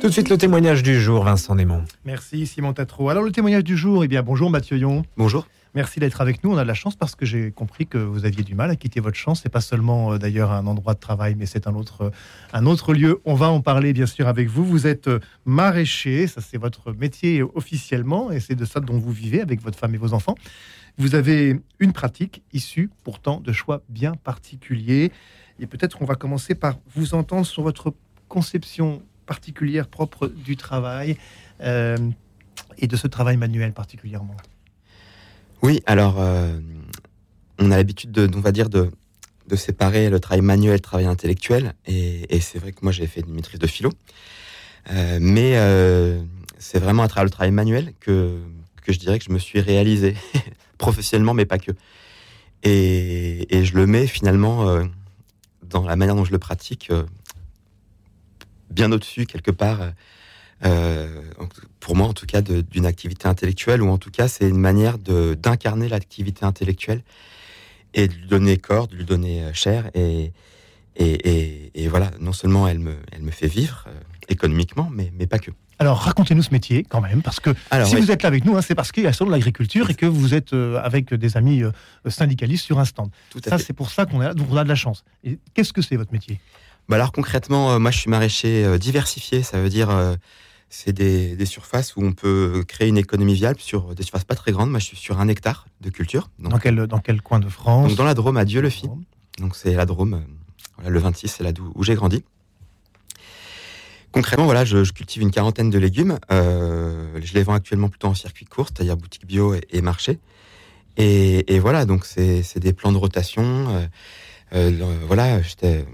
Tout de suite le témoignage du jour, Vincent Némon. Merci Simon Tatro. Alors le témoignage du jour, eh bien bonjour Mathieu Yon. Bonjour. Merci d'être avec nous. On a de la chance parce que j'ai compris que vous aviez du mal à quitter votre champ. C'est pas seulement euh, d'ailleurs un endroit de travail, mais c'est un autre, euh, un autre lieu. On va en parler bien sûr avec vous. Vous êtes euh, maraîcher, ça c'est votre métier officiellement, et c'est de ça dont vous vivez avec votre femme et vos enfants. Vous avez une pratique issue pourtant de choix bien particuliers. Et peut-être qu'on va commencer par vous entendre sur votre conception particulière propre du travail euh, et de ce travail manuel particulièrement. Oui, alors euh, on a l'habitude de, on va dire, de, de séparer le travail manuel le travail intellectuel. Et, c'est vrai que moi j'ai fait une maîtrise de philo, euh, mais c'est vraiment à travers le travail manuel que, que je dirais que je me suis réalisé professionnellement, mais pas que. Et, je le mets finalement dans la manière dont je le pratique, bien au-dessus quelque part. Euh, pour moi, en tout cas, d'une activité intellectuelle, ou en tout cas, c'est une manière d'incarner l'activité intellectuelle et de lui donner corps, de lui donner euh, chair. Et, et, et, et voilà, non seulement elle me, elle me fait vivre euh, économiquement, mais, mais pas que. Alors racontez-nous ce métier quand même, parce que Alors, si oui. vous êtes là avec nous, hein, c'est parce qu'il y a sur de l'agriculture et que vous êtes euh, avec des amis euh, syndicalistes sur un stand. tout à Ça, c'est pour ça qu'on a, donc on a de la chance. Et qu'est-ce que c'est votre métier? Bah alors concrètement, euh, moi je suis maraîcher euh, diversifié, ça veut dire euh, c'est des, des surfaces où on peut créer une économie viable sur des surfaces pas très grandes. Moi je suis sur un hectare de culture, donc, dans quel, dans quel coin de France donc dans la Drôme à Dieu-le-Fit. Donc c'est la Drôme, voilà, le 26, c'est là où j'ai grandi. Concrètement, voilà, je, je cultive une quarantaine de légumes. Euh, je les vends actuellement plutôt en circuit court, c'est-à-dire boutique bio et, et marché. Et, et voilà, donc c'est des plans de rotation. euh, euh, le- voilà, te-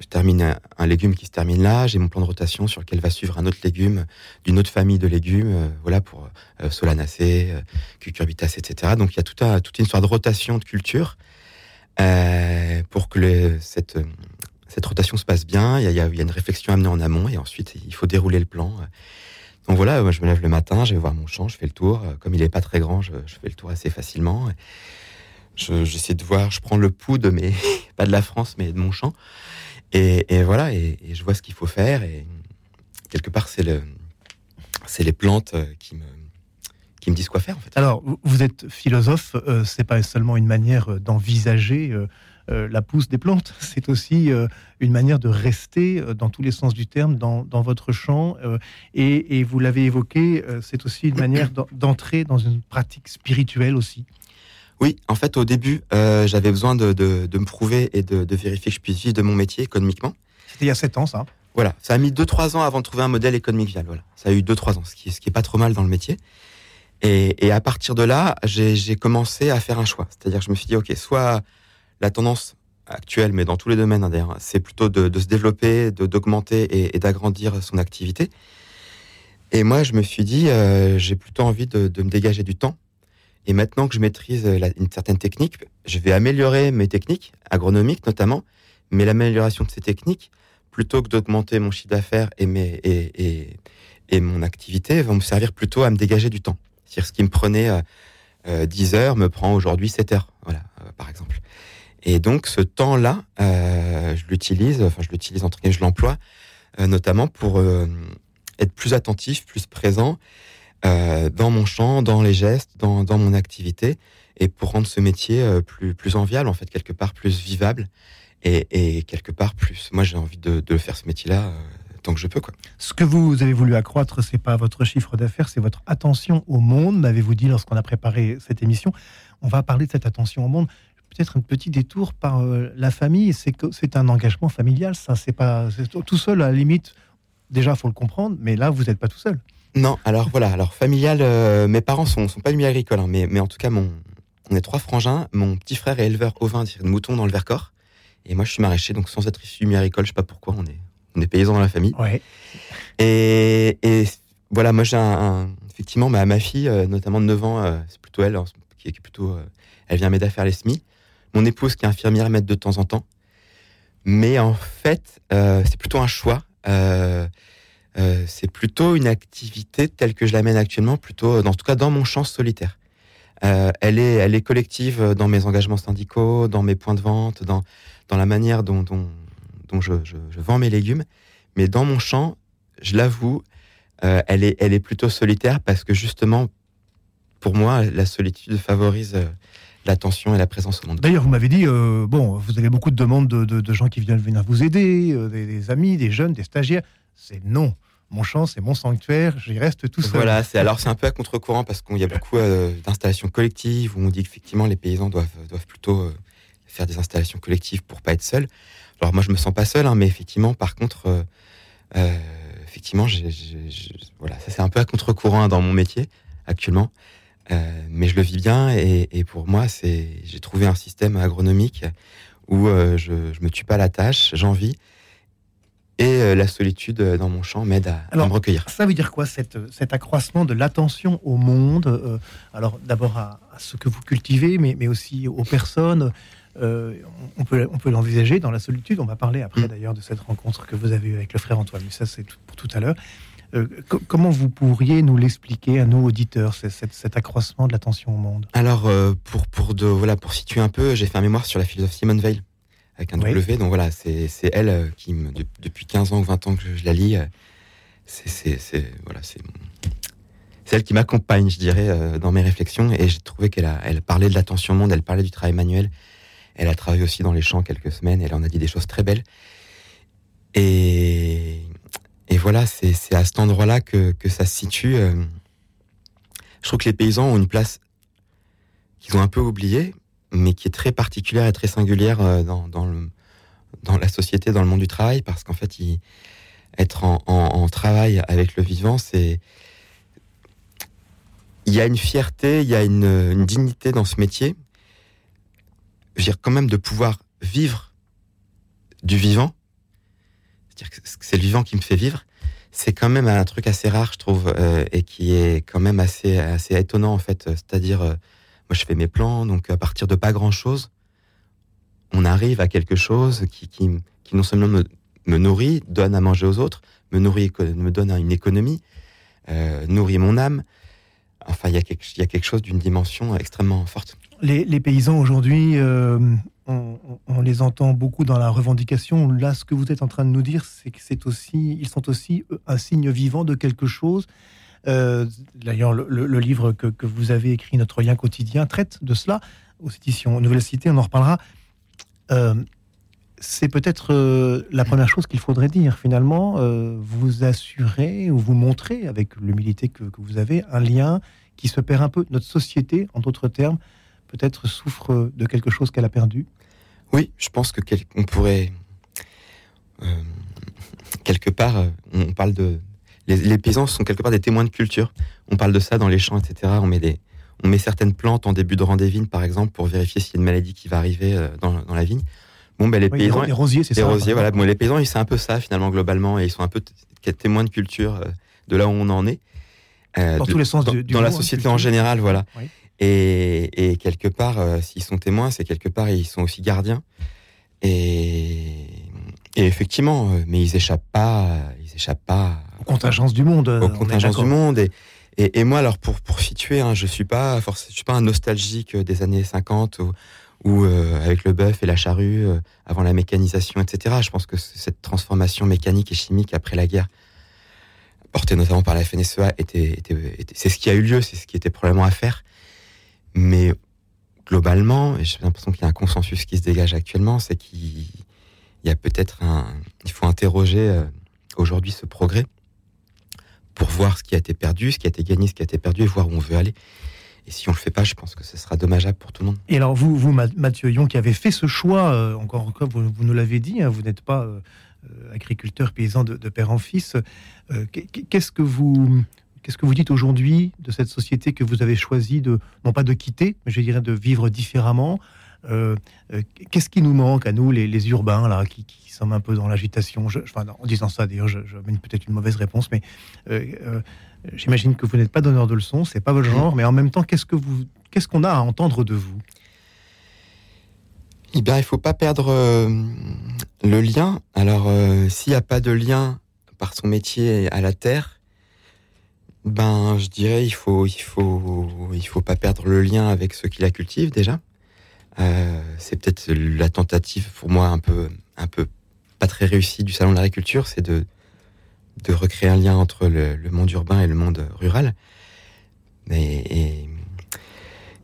je termine un, légume qui se termine là. J'ai mon plan de rotation sur lequel va suivre un autre légume d'une autre famille de légumes. euh, voilà pour euh, solanacées, euh, cucurbitacées, etc. Donc il y a toute une histoire de rotation de culture euh, pour que cette, cette rotation se passe bien. Il y, a, une réflexion amenée en amont et ensuite il faut dérouler le plan. Donc voilà, moi je me lève le matin, je vais voir mon champ, je fais le tour. Comme il est pas très grand, je, fais le tour assez facilement. Je- J'essaie de voir, je prends le pouls de mes, pas de la France, mais de mon champ. Et, voilà, et, je vois ce qu'il faut faire. Et quelque part, c'est le, c'est les plantes euh, qui me, qui me disent quoi faire en fait. Alors, vous- êtes philosophe, euh, c'est pas seulement une manière euh, d'envisager euh, la pousse des plantes, c'est aussi une manière de rester dans tous les sens du terme dans, dans votre champ. et, vous l'avez évoqué, c'est aussi une manière d'en- d'entrer dans une pratique spirituelle aussi. Oui, en fait, au début, euh, j'avais besoin de, de, de me prouver et de, de vérifier que je puisse vivre de mon métier économiquement. C'était il y a sept ans, ça. Voilà, ça a mis 2-3 ans avant de trouver un modèle économique viable. Voilà, ça a eu 2-3 ans, ce qui, ce qui est pas trop mal dans le métier. Et, et à partir de là, j'ai commencé à faire un choix. C'est-à-dire, que je me suis dit, ok, soit la tendance actuelle, mais dans tous les domaines, hein, d'ailleurs, c'est plutôt de, de se développer, de d'augmenter et, et d'agrandir son activité. Et moi, je me suis dit, euh, j'ai plutôt envie de, de me dégager du temps. Et maintenant que je maîtrise la- une certaine technique, je vais améliorer mes techniques, agronomiques notamment, mais l'amélioration de ces techniques, plutôt que d'augmenter mon chiffre d'affaires et, et, et, et mon activité, vont me servir plutôt à me dégager du temps. C'est-à-dire ce qui me prenait euh, euh, 10 heures me prend aujourd'hui 7 heures, voilà, euh, par exemple. Et donc ce temps-là, euh, je l'utilise, enfin je l'utilise entre guillemets, je l'emploie, euh, notamment pour euh, être plus attentif, plus présent euh, dans mon champ, dans les gestes, dans, dans mon activité, et pour rendre ce métier euh, plus, plus enviable, en fait, quelque part plus vivable, et, et quelque part plus. Moi, j'ai envie de, de faire ce métier-là euh, tant que je peux, quoi. Ce que vous avez voulu accroître, c'est pas votre chiffre d'affaires, c'est votre attention au monde, m'avez-vous dit lorsqu'on a préparé cette émission. On va parler de cette attention au monde. Peut-être un petit détour par la famille. C'est c'est un engagement familial, ça. C'est pas tout seul à la limite. Déjà, faut le comprendre, mais là, vous n'êtes pas tout seul. Non, alors voilà, alors familial, euh, mes parents sont, sont pas du milieu agricole, hein, mais, mais en tout cas, mon, on est trois frangins. Mon petit frère est éleveur ovin, de moutons dans le Vercors. Et moi, je suis maraîcher, donc sans être issu du milieu agricole, je sais pas pourquoi, on est, on est paysans dans la famille. Ouais. Et, et voilà, moi j'ai un, un- effectivement ma, ma fille, euh, notamment de 9 ans, euh, c'est plutôt elle, alors, qui est plutôt, elle vient m'aider à faire les semis. Mon épouse qui est infirmière m'aide de temps en temps. Mais en fait, c'est plutôt un choix. Euh, euh, c'est plutôt une activité telle que je la mène actuellement, plutôt, dans, en tout cas dans mon champ solitaire. Euh, elle, est, collective dans mes engagements syndicaux, dans mes points de vente, dans, la manière dont, je, vends mes légumes. Mais dans mon champ, je l'avoue, elle est plutôt solitaire parce que justement, pour moi, la solitude favorise l'attention et la présence au monde. D'ailleurs, vous m'avez dit, bon, vous avez beaucoup de demandes de, gens qui viennent venir vous aider, des, amis, des jeunes, des stagiaires. C'est non mon champ, c'est mon sanctuaire, j'y reste tout seul. Voilà, c'est alors c'est un peu à contre-courant parce qu'il y a beaucoup euh, d'installations collectives où on dit qu'effectivement les paysans doivent, doivent plutôt euh, faire des installations collectives pour pas être seuls. Alors moi je me sens pas seul, hein, mais effectivement par contre, euh, effectivement, voilà, ça c'est un peu à contre-courant dans mon métier actuellement, mais je le vis bien et, et pour moi c'est j'ai trouvé un système agronomique où je, je me tue pas la tâche, j'en vis et euh, la solitude euh, dans mon champ m'aide à, me recueillir. Ça veut dire quoi, cet accroissement de l'attention au monde euh, Alors d'abord à, ce que vous cultivez, mais, mais aussi aux personnes. on peut, on peut l'envisager dans la solitude. On va parler après mm. d'ailleurs de cette rencontre que vous avez eue avec le frère Antoine, mais ça c'est pour tout à l'heure. comment vous pourriez nous l'expliquer à nos auditeurs, cet, accroissement de l'attention au monde? Alors, pour, pour, de, voilà, pour situer un peu, j'ai fait un mémoire sur la philosophie Simone Veil avec un W. Donc voilà, c'est elle euh, qui, me, depuis 15 ans ou 20 ans que je, la lis, euh, c'est voilà, c'est elle qui m'accompagne, je dirais, euh, dans mes réflexions. Et j'ai trouvé qu'elle elle parlait de l'attention au monde, elle parlait du travail manuel. Elle a travaillé aussi dans les champs quelques semaines. Elle en a dit des choses très belles. Et, et voilà, c'est à cet endroit-là que, que, ça se situe. Je trouve que les paysans ont une place qu'ils ont un peu oubliée, mais qui est très particulière et très singulière euh, dans, dans, la société, dans le monde du travail, parce qu'en fait, être en, travail avec le vivant, c'est il y a une fierté, il y a une, une dignité dans ce métier. Je veux dire, quand même de pouvoir vivre du vivant, c'est-à-dire que c'est le vivant qui me fait vivre, c'est quand même un truc assez rare, je trouve, euh, et qui est quand même assez, assez étonnant, en fait. C'est-à-dire, euh, moi, je fais mes plans, donc à partir de pas grand-chose, on arrive à quelque chose qui, qui, non seulement me, nourrit, donne à manger aux autres, me nourrit, me donne une économie, euh, nourrit mon âme. Enfin, il y, a quelque, chose d'une dimension extrêmement forte. Les, les paysans aujourd'hui, euh, on, on, les entend beaucoup dans la revendication. Là, ce que vous êtes en train de nous dire, c'est que c'est aussi, ils sont aussi un signe vivant de quelque chose euh, d'ailleurs, le, livre que, vous avez écrit, Notre lien quotidien, traite de cela aux éditions Nouvelle Cité, on en reparlera. Euh, c'est peut-être euh, la première chose qu'il faudrait dire. Finalement, vous assurez ou vous montrez, avec l'humilité que, vous avez, un lien qui se perd un peu. Notre société, en d'autres termes, peut-être souffre de quelque chose qu'elle a perdu. Oui, je pense que pourrait quelque part, on parle de, les, paysans sont quelque part des témoins de culture. On parle de ça dans les champs, etc. On met, des, on met certaines plantes en début de rang des vignes, par exemple, pour vérifier s'il y a une maladie qui va arriver euh, dans, dans la vigne. Bon, ben, les paysans. Les rosiers, c'est ça. Les rosiers, voilà. Bon, les paysans, c'est un peu ça, finalement, globalement, et ils sont un peu témoins de culture euh, de là où on en est. Euh, dans tous les sens dans, du, Dans la société en général, voilà. Et, et, quelque part, s'ils sont témoins, c'est quelque part, ils sont aussi gardiens. Et, et effectivement, mais ils échappent pas, ils échappent pas aux contingences du monde. Aux contingences du monde. Et, et, et, moi, alors pour pour situer, hein, je suis pas forcément, je suis pas un nostalgique des années 50 ou, ou euh, avec le bœuf et la charrue euh, avant la mécanisation, etc. Je pense que cette transformation mécanique et chimique après la guerre, portée notamment par la FNSEA, était, était, c'est ce qui a eu lieu, c'est ce qui était probablement à faire. Mais globalement, j'ai l'impression qu'il y a un consensus qui se dégage actuellement, c'est qu'il a peut-être un, il faut interroger euh, aujourd'hui ce progrès pour voir ce qui a été perdu, ce qui a été gagné, ce qui a été perdu et voir où on veut aller. Et si on le fait pas, je pense que ce sera dommageable pour tout le monde. Et alors vous, vous Mathieu Yon, qui avez fait ce choix, euh, encore une vous, vous nous l'avez dit, hein, vous n'êtes pas euh, agriculteur paysan de, père en fils. qu'est-ce que vous Qu'est-ce que vous dites aujourd'hui de cette société que vous avez choisi de, non pas de quitter, mais je dirais de vivre différemment Qu'est-ce qui nous manque à nous, les, urbains, là, qui, sommes un peu dans l'agitation. en disant ça, d'ailleurs, je, je mène peut-être une mauvaise réponse, mais euh, euh, j'imagine que vous n'êtes pas donneur de leçons, c'est pas votre genre, mais en même temps, qu'est-ce que vous, qu'est-ce qu'on a à entendre de vous? Eh bien, il faut pas perdre euh, le lien. Alors, s'il n'y a pas de lien par son métier à la terre, ben, je dirais, il faut, il faut, il faut pas perdre le lien avec ceux qui la cultivent déjà. C'est peut-être la tentative pour moi un peu, un peu pas très réussi du salon de l'agriculture, c'est de de recréer un lien entre le, monde urbain et le monde rural. Et, et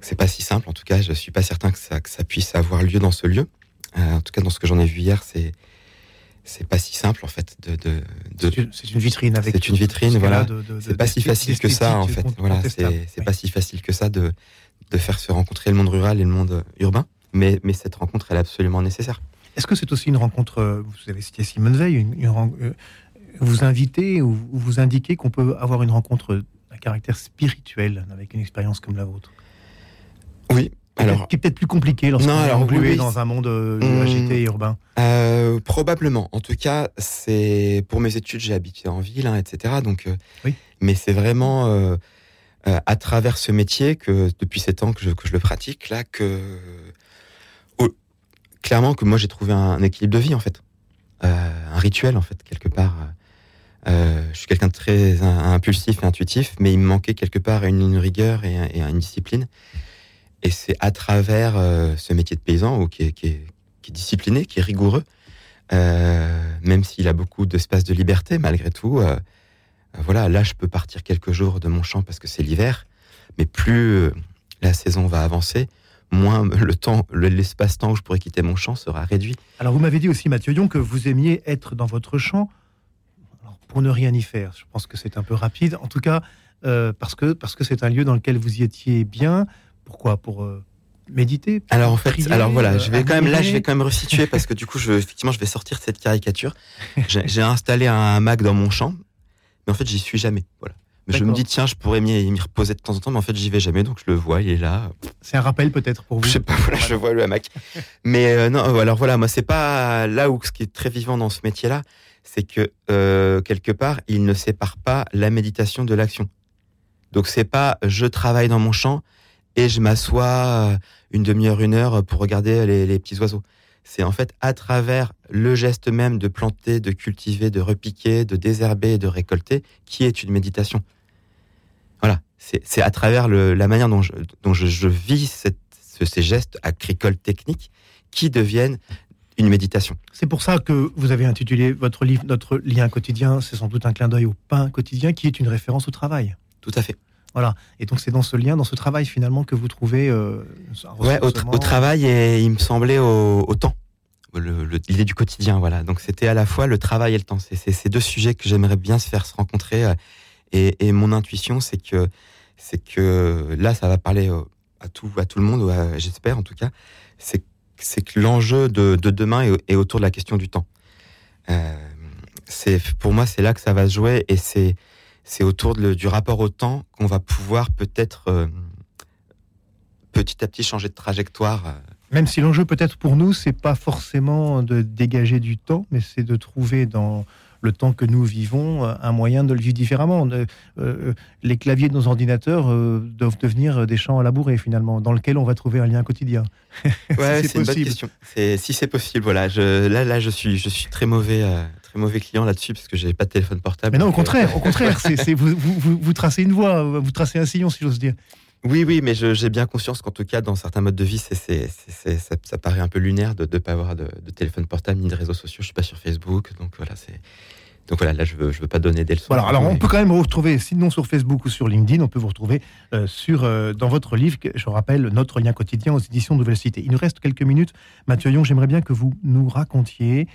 c'est pas si simple. En tout cas, je suis pas certain que ça, que ça puisse avoir lieu dans ce lieu. Euh, en tout cas, dans ce que j'en ai vu hier, c'est c'est pas si simple en fait de, de, c'est une vitrine avec c'est une vitrine voilà c'est pas si facile que ça en fait voilà c'est pas si facile que ça de de faire se rencontrer le monde rural et le monde urbain mais mais cette rencontre elle est absolument nécessaire est-ce que c'est aussi une rencontre euh, vous avez cité Simone Veil une, euh, vous invitez ou vous indiquez qu'on peut avoir une rencontre à caractère spirituel avec une expérience comme la vôtre? Oui alors, qui est peut-être plus compliqué lorsqu'on est englué dans un monde euh, hmm. agité et urbain. Euh, probablement. En tout cas, c'est pour mes études, j'ai habité en ville, hein, etc. Donc, oui. mais c'est vraiment à travers ce métier que depuis sept ans que je, le pratique là que clairement que moi j'ai trouvé un, équilibre de vie en fait, un rituel en fait quelque part. je suis quelqu'un de très impulsif et intuitif, mais il me manquait quelque part une, rigueur et, une discipline. Et c'est à travers euh, ce métier de paysan ou qui, est, qui, est, discipliné, qui est rigoureux, euh, même s'il a beaucoup d'espace de liberté, malgré tout. Euh, voilà, là, je peux partir quelques jours de mon champ parce que c'est l'hiver, mais plus la saison va avancer, moins le temps, l'espace-temps où je pourrais quitter mon champ sera réduit. Alors, vous m'avez dit aussi, Mathieu Dion, que vous aimiez être dans votre champ pour ne rien y faire. Je pense que c'est un peu rapide. En tout cas, parce que parce que c'est un lieu dans lequel vous y étiez bien, pourquoi? Pour euh, méditer Alors en fait, alors voilà, je vais quand même là, je vais quand même resituer parce que du coup, je, effectivement, je vais sortir de cette caricature. J'ai installé un Mac dans mon champ, mais en fait, j'y suis jamais. Voilà. Je me dis tiens, je pourrais m'y reposer de temps en temps, mais en fait, j'y vais jamais, donc je le vois, il est là. C'est un rappel peut-être pour vous. Je sais pas, voilà, je vois le hamac. mais euh, non, alors voilà, moi c'est pas là où ce qui est très vivant dans ce métier-là, c'est que euh, quelque part, il ne sépare pas la méditation de l'action. Donc c'est pas je travaille dans mon champ et je m'assois euh, une demi-heure, une heure pour regarder les, petits oiseaux. C'est en fait à travers le geste même de planter, de cultiver, de repiquer, de désherber et de récolter qui est une méditation. Voilà, c'est à travers la manière dont je, dont je, vis ces gestes agricoles techniques qui deviennent une méditation. C'est pour ça que vous avez intitulé votre livre Notre lien quotidien. C'est sans doute un clin d'œil au pain quotidien qui est une référence au travail. Tout à fait. Voilà. Et donc c'est dans ce lien, dans ce travail finalement que vous trouvez. Euh, ouais, au, travail et il me semblait au, temps. L'idée du quotidien, voilà. Donc c'était à la fois le travail et le temps. C'est ces deux sujets que j'aimerais bien se faire se rencontrer. Euh, et, mon intuition, c'est que c'est que là, ça va parler euh, à tout à tout le monde, j'espère en tout cas. C'est c'est que l'enjeu de, demain est, autour de la question du temps. c'est pour moi, c'est là que ça va se jouer et c'est c'est autour du rapport au temps qu'on va pouvoir peut-être euh, petit à petit changer de trajectoire. Euh. Même si l'enjeu peut-être pour nous, c'est pas forcément de dégager du temps, mais c'est de trouver dans le temps que nous vivons euh, un moyen de le vivre différemment. les claviers de nos ordinateurs doivent devenir des champs à labourer finalement, dans lesquels on va trouver un lien quotidien. Ouais, c'est une bonne question. Si c'est possible, voilà. Je, là, là, je suis, je suis très mauvais mauvais client là-dessus parce que j'ai pas de téléphone portable. Mais non, au contraire, au contraire, c'est, vous, vous, vous, tracez une voie, vous tracez un sillon, si j'ose dire. Oui, oui, mais j'ai bien conscience qu'en tout cas, dans certains modes de vie, c'est, ça, ça, paraît un peu lunaire de ne pas avoir de, téléphone portable ni de réseaux sociaux. Je suis pas sur Facebook, donc voilà, c'est. Donc voilà, là, je veux, je veux pas donner des leçons. Voilà, alors on peut quand même vous retrouver, sinon sur Facebook ou sur LinkedIn, on peut vous retrouver euh, sur, euh, dans votre livre, je rappelle, Notre lien quotidien aux éditions Nouvelle Cité. Il nous reste quelques minutes. Mathieu Yon, j'aimerais bien que vous nous racontiez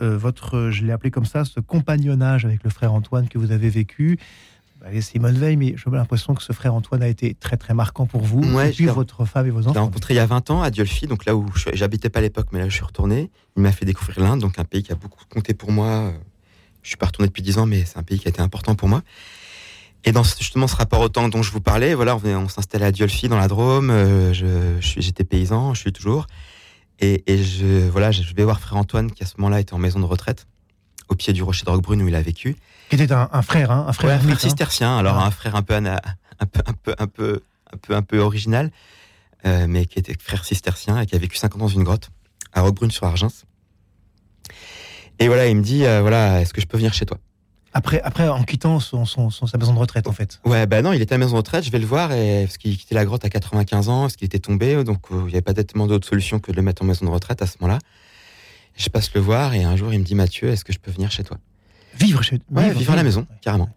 euh, votre, je l'ai appelé comme ça, ce compagnonnage avec le frère Antoine que vous avez vécu. Avec Simone Veil, mais j'ai l'impression que ce frère Antoine a été très très marquant pour vous, ouais, puis votre femme et vos enfants. Je l'ai rencontré il y a 20 ans à Diolfi, donc là où j'habitais pas à l'époque, mais là je suis retourné. Il m'a fait découvrir l'Inde, donc un pays qui a beaucoup compté pour moi. Je suis pas retourné depuis 10 ans, mais c'est un pays qui a été important pour moi. Et dans justement ce rapport au temps dont je vous parlais, voilà, on, on s'installait à Diolfi dans la Drôme. Euh, j'étais paysan, je suis toujours. Et, je, voilà, je vais voir frère Antoine qui à ce moment-là était en maison de retraite au pied du rocher de Roquebrune où il a vécu. Qui était un, frère, hein, un frère, un frère hein. cistercien. Alors un frère un peu, un peu, un peu, un peu, un peu, un peu original, euh, mais qui était frère cistercien et qui a vécu 50 ans dans une grotte à Roquebrune sur Argens. Et voilà, il me dit, euh, voilà, est-ce que je peux venir chez toi? Après, après, en quittant son, son, sa maison de retraite, en fait. Ouais, bah non, il était à la maison de retraite, je vais le voir, et, parce qu'il quittait la grotte à 95 ans, parce qu'il était tombé, donc euh, il n'y avait pas tellement d'autre solution que de le mettre en maison de retraite à ce moment-là. Je passe le voir, et un jour, il me dit, Mathieu, est-ce que je peux venir chez toi? Vivre chez Ouais, vivre, à la maison, carrément.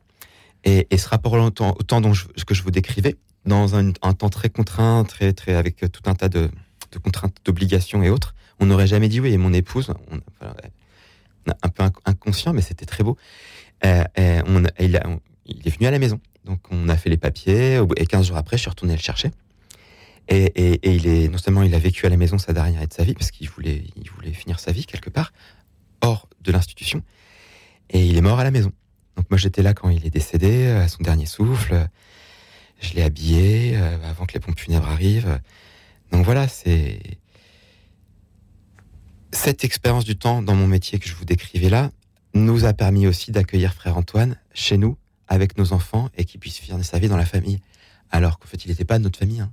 Et, et, ce rapport au temps, au temps dont je, que je vous décrivais, dans un, un, temps très contraint, très, très, avec tout un tas de, de contraintes, d'obligations et autres, on n'aurait jamais dit oui. Et mon épouse, on, voilà, un peu inconscient, mais c'était très beau. Euh, on, il, est venu à la maison. Donc on a fait les papiers, et 15 jours après, je suis retourné le chercher. Et, il est non seulement il a vécu à la maison sa dernière année de sa vie parce qu'il voulait il voulait finir sa vie quelque part hors de l'institution et il est mort à la maison. Donc moi j'étais là quand il est décédé à son dernier souffle. Je l'ai habillé euh, avant que les pompes funèbres arrivent. Donc voilà, c'est cette expérience du temps dans mon métier que je vous décrivais là nous a permis aussi d'accueillir frère Antoine chez nous avec nos enfants et qu'il puisse finir sa vie dans la famille. Alors qu'en fait, il n'était pas de notre famille. Hein.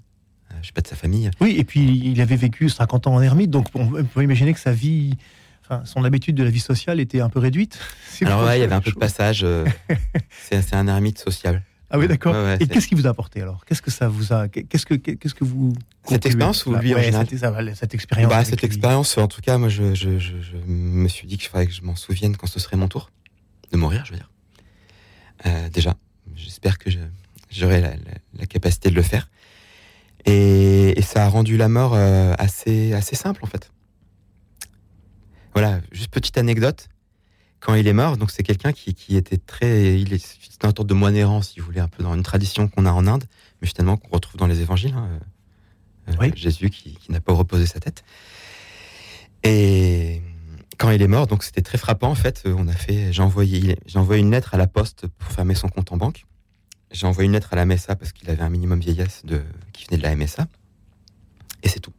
Euh, je suis pas de sa famille. Oui, et puis il avait vécu 50 ans en ermite, donc on peut imaginer que sa vie, enfin, son habitude de la vie sociale était un peu réduite. Alors ouais, il y avait un peu de passage. Euh, c'est un ermite social. Ah oui, d'accord. Ouais, ouais, et qu'est-ce qui vous a apporté alors? Qu'est-ce que ça vous a Qu'est-ce que qu'est-ce que vous Cette expérience ou lui en général Cette, cette expérience. Bah, cette expérience, en tout cas, moi, je, je, je, je me suis dit qu'il faudrait que je m'en souvienne quand ce serait mon tour de mourir, je veux dire. Euh, déjà, j'espère que j'aurai la, la, la, capacité de le faire. Et, et, ça a rendu la mort euh, assez assez simple en fait. Voilà, juste petite anecdote quand il est mort, donc c'est quelqu'un qui, qui, était très, il est, c'était un sorte de moine errant, si vous voulez, un peu dans une tradition qu'on a en Inde, mais finalement qu'on retrouve dans les évangiles. Hein, euh, oui. Jésus qui, qui n'a pas reposé sa tête. Et quand il est mort, donc c'était très frappant en fait. On a fait, j'ai envoyé, j'ai envoyé une lettre à la poste pour fermer son compte en banque. J'ai envoyé une lettre à la MSA parce qu'il avait un minimum vieillesse de, qui venait de la MSA. Et c'est tout.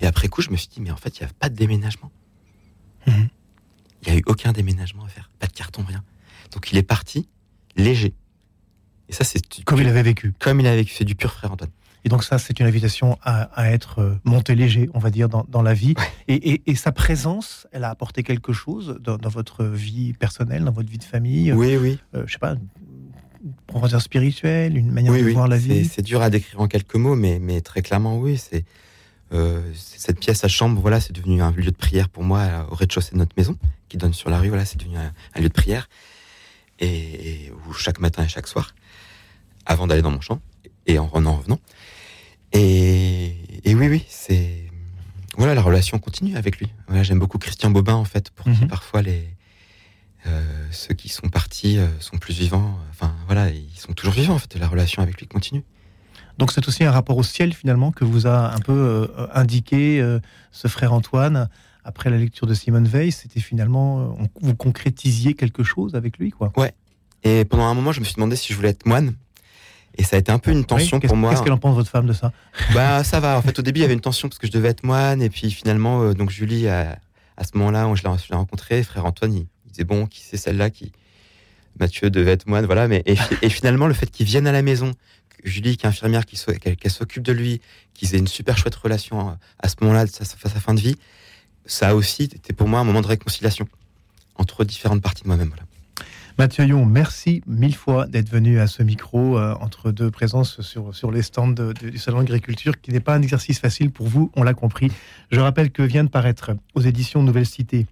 Et après coup, je me suis dit, mais en fait, il n'y a pas de déménagement. Mmh. Il n'y a eu aucun déménagement à faire, pas de carton, rien. Donc il est parti léger. Et ça, c'est comme il avait vécu. Comme il avait vécu, c'est du pur frère Antoine. Et donc ça, c'est une invitation à, à, être euh, monté léger, on va dire, dans, dans la vie. Ouais. Et, et, et, sa présence, elle a apporté quelque chose dans, dans, votre vie personnelle, dans votre vie de famille. Oui, oui. Euh, je sais pas, une profondeur spirituelle, une manière oui, de oui. voir la vie. C'est dur à décrire en quelques mots, mais, mais très clairement, oui. C'est euh, cette pièce à chambre, voilà, c'est devenu un lieu de prière pour moi au rez-de-chaussée de notre maison, qui donne sur la rue. Voilà, c'est devenu un, un, lieu de prière, et, et, où chaque matin et chaque soir, avant d'aller dans mon champ et en, en revenant. Et, et oui, oui, c'est voilà, la relation continue avec lui. Voilà, j'aime beaucoup Christian Bobin en fait, pour mm -hmm. qui parfois les euh, ceux qui sont partis euh, sont plus vivants. Enfin voilà, ils sont toujours vivants en fait. La relation avec lui continue. Donc c'est aussi un rapport au ciel finalement que vous a un peu euh, indiqué euh, ce frère Antoine après la lecture de Simone Veil. C'était finalement euh, on, vous concrétisiez quelque chose avec lui quoi. Ouais. Et pendant un moment je me suis demandé si je voulais être moine. Et ça a été un peu une tension oui, pour moi. Qu'est-ce qu'elle en pense votre femme de ça? Bah ça va. En fait au début il y avait une tension parce que je devais être moine et puis finalement euh, donc Julie à, à ce moment-là où je l'ai rencontré, frère Antoine il, il disait bon qui c'est celle-là qui Mathieu devait être moine voilà mais et, et finalement le fait qu'il vienne à la maison Julie, qui est infirmière, qu'elle qu s'occupe de lui, qu'ils aient une super chouette relation à ce moment-là, à sa, sa fin de vie, ça a aussi été pour moi un moment de réconciliation entre différentes parties de moi-même. Voilà. Mathieu Yon, merci mille fois d'être venu à ce micro euh, entre deux présences sur, sur les stands de, du Salon d'agriculture, qui n'est pas un exercice facile pour vous, on l'a compris. Je rappelle que vient de paraître aux éditions Nouvelle Cité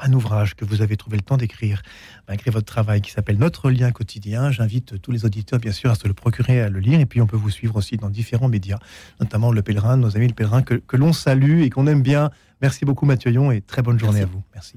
un ouvrage que vous avez trouvé le temps d'écrire malgré votre travail qui s'appelle Notre lien quotidien. J'invite tous les auditeurs bien sûr à se le procurer, à le lire et puis on peut vous suivre aussi dans différents médias, notamment Le Pèlerin, nos amis Le Pèlerin que, que l'on salue et qu'on aime bien. Merci beaucoup Mathieu Yon et très bonne journée Merci. à vous. Merci.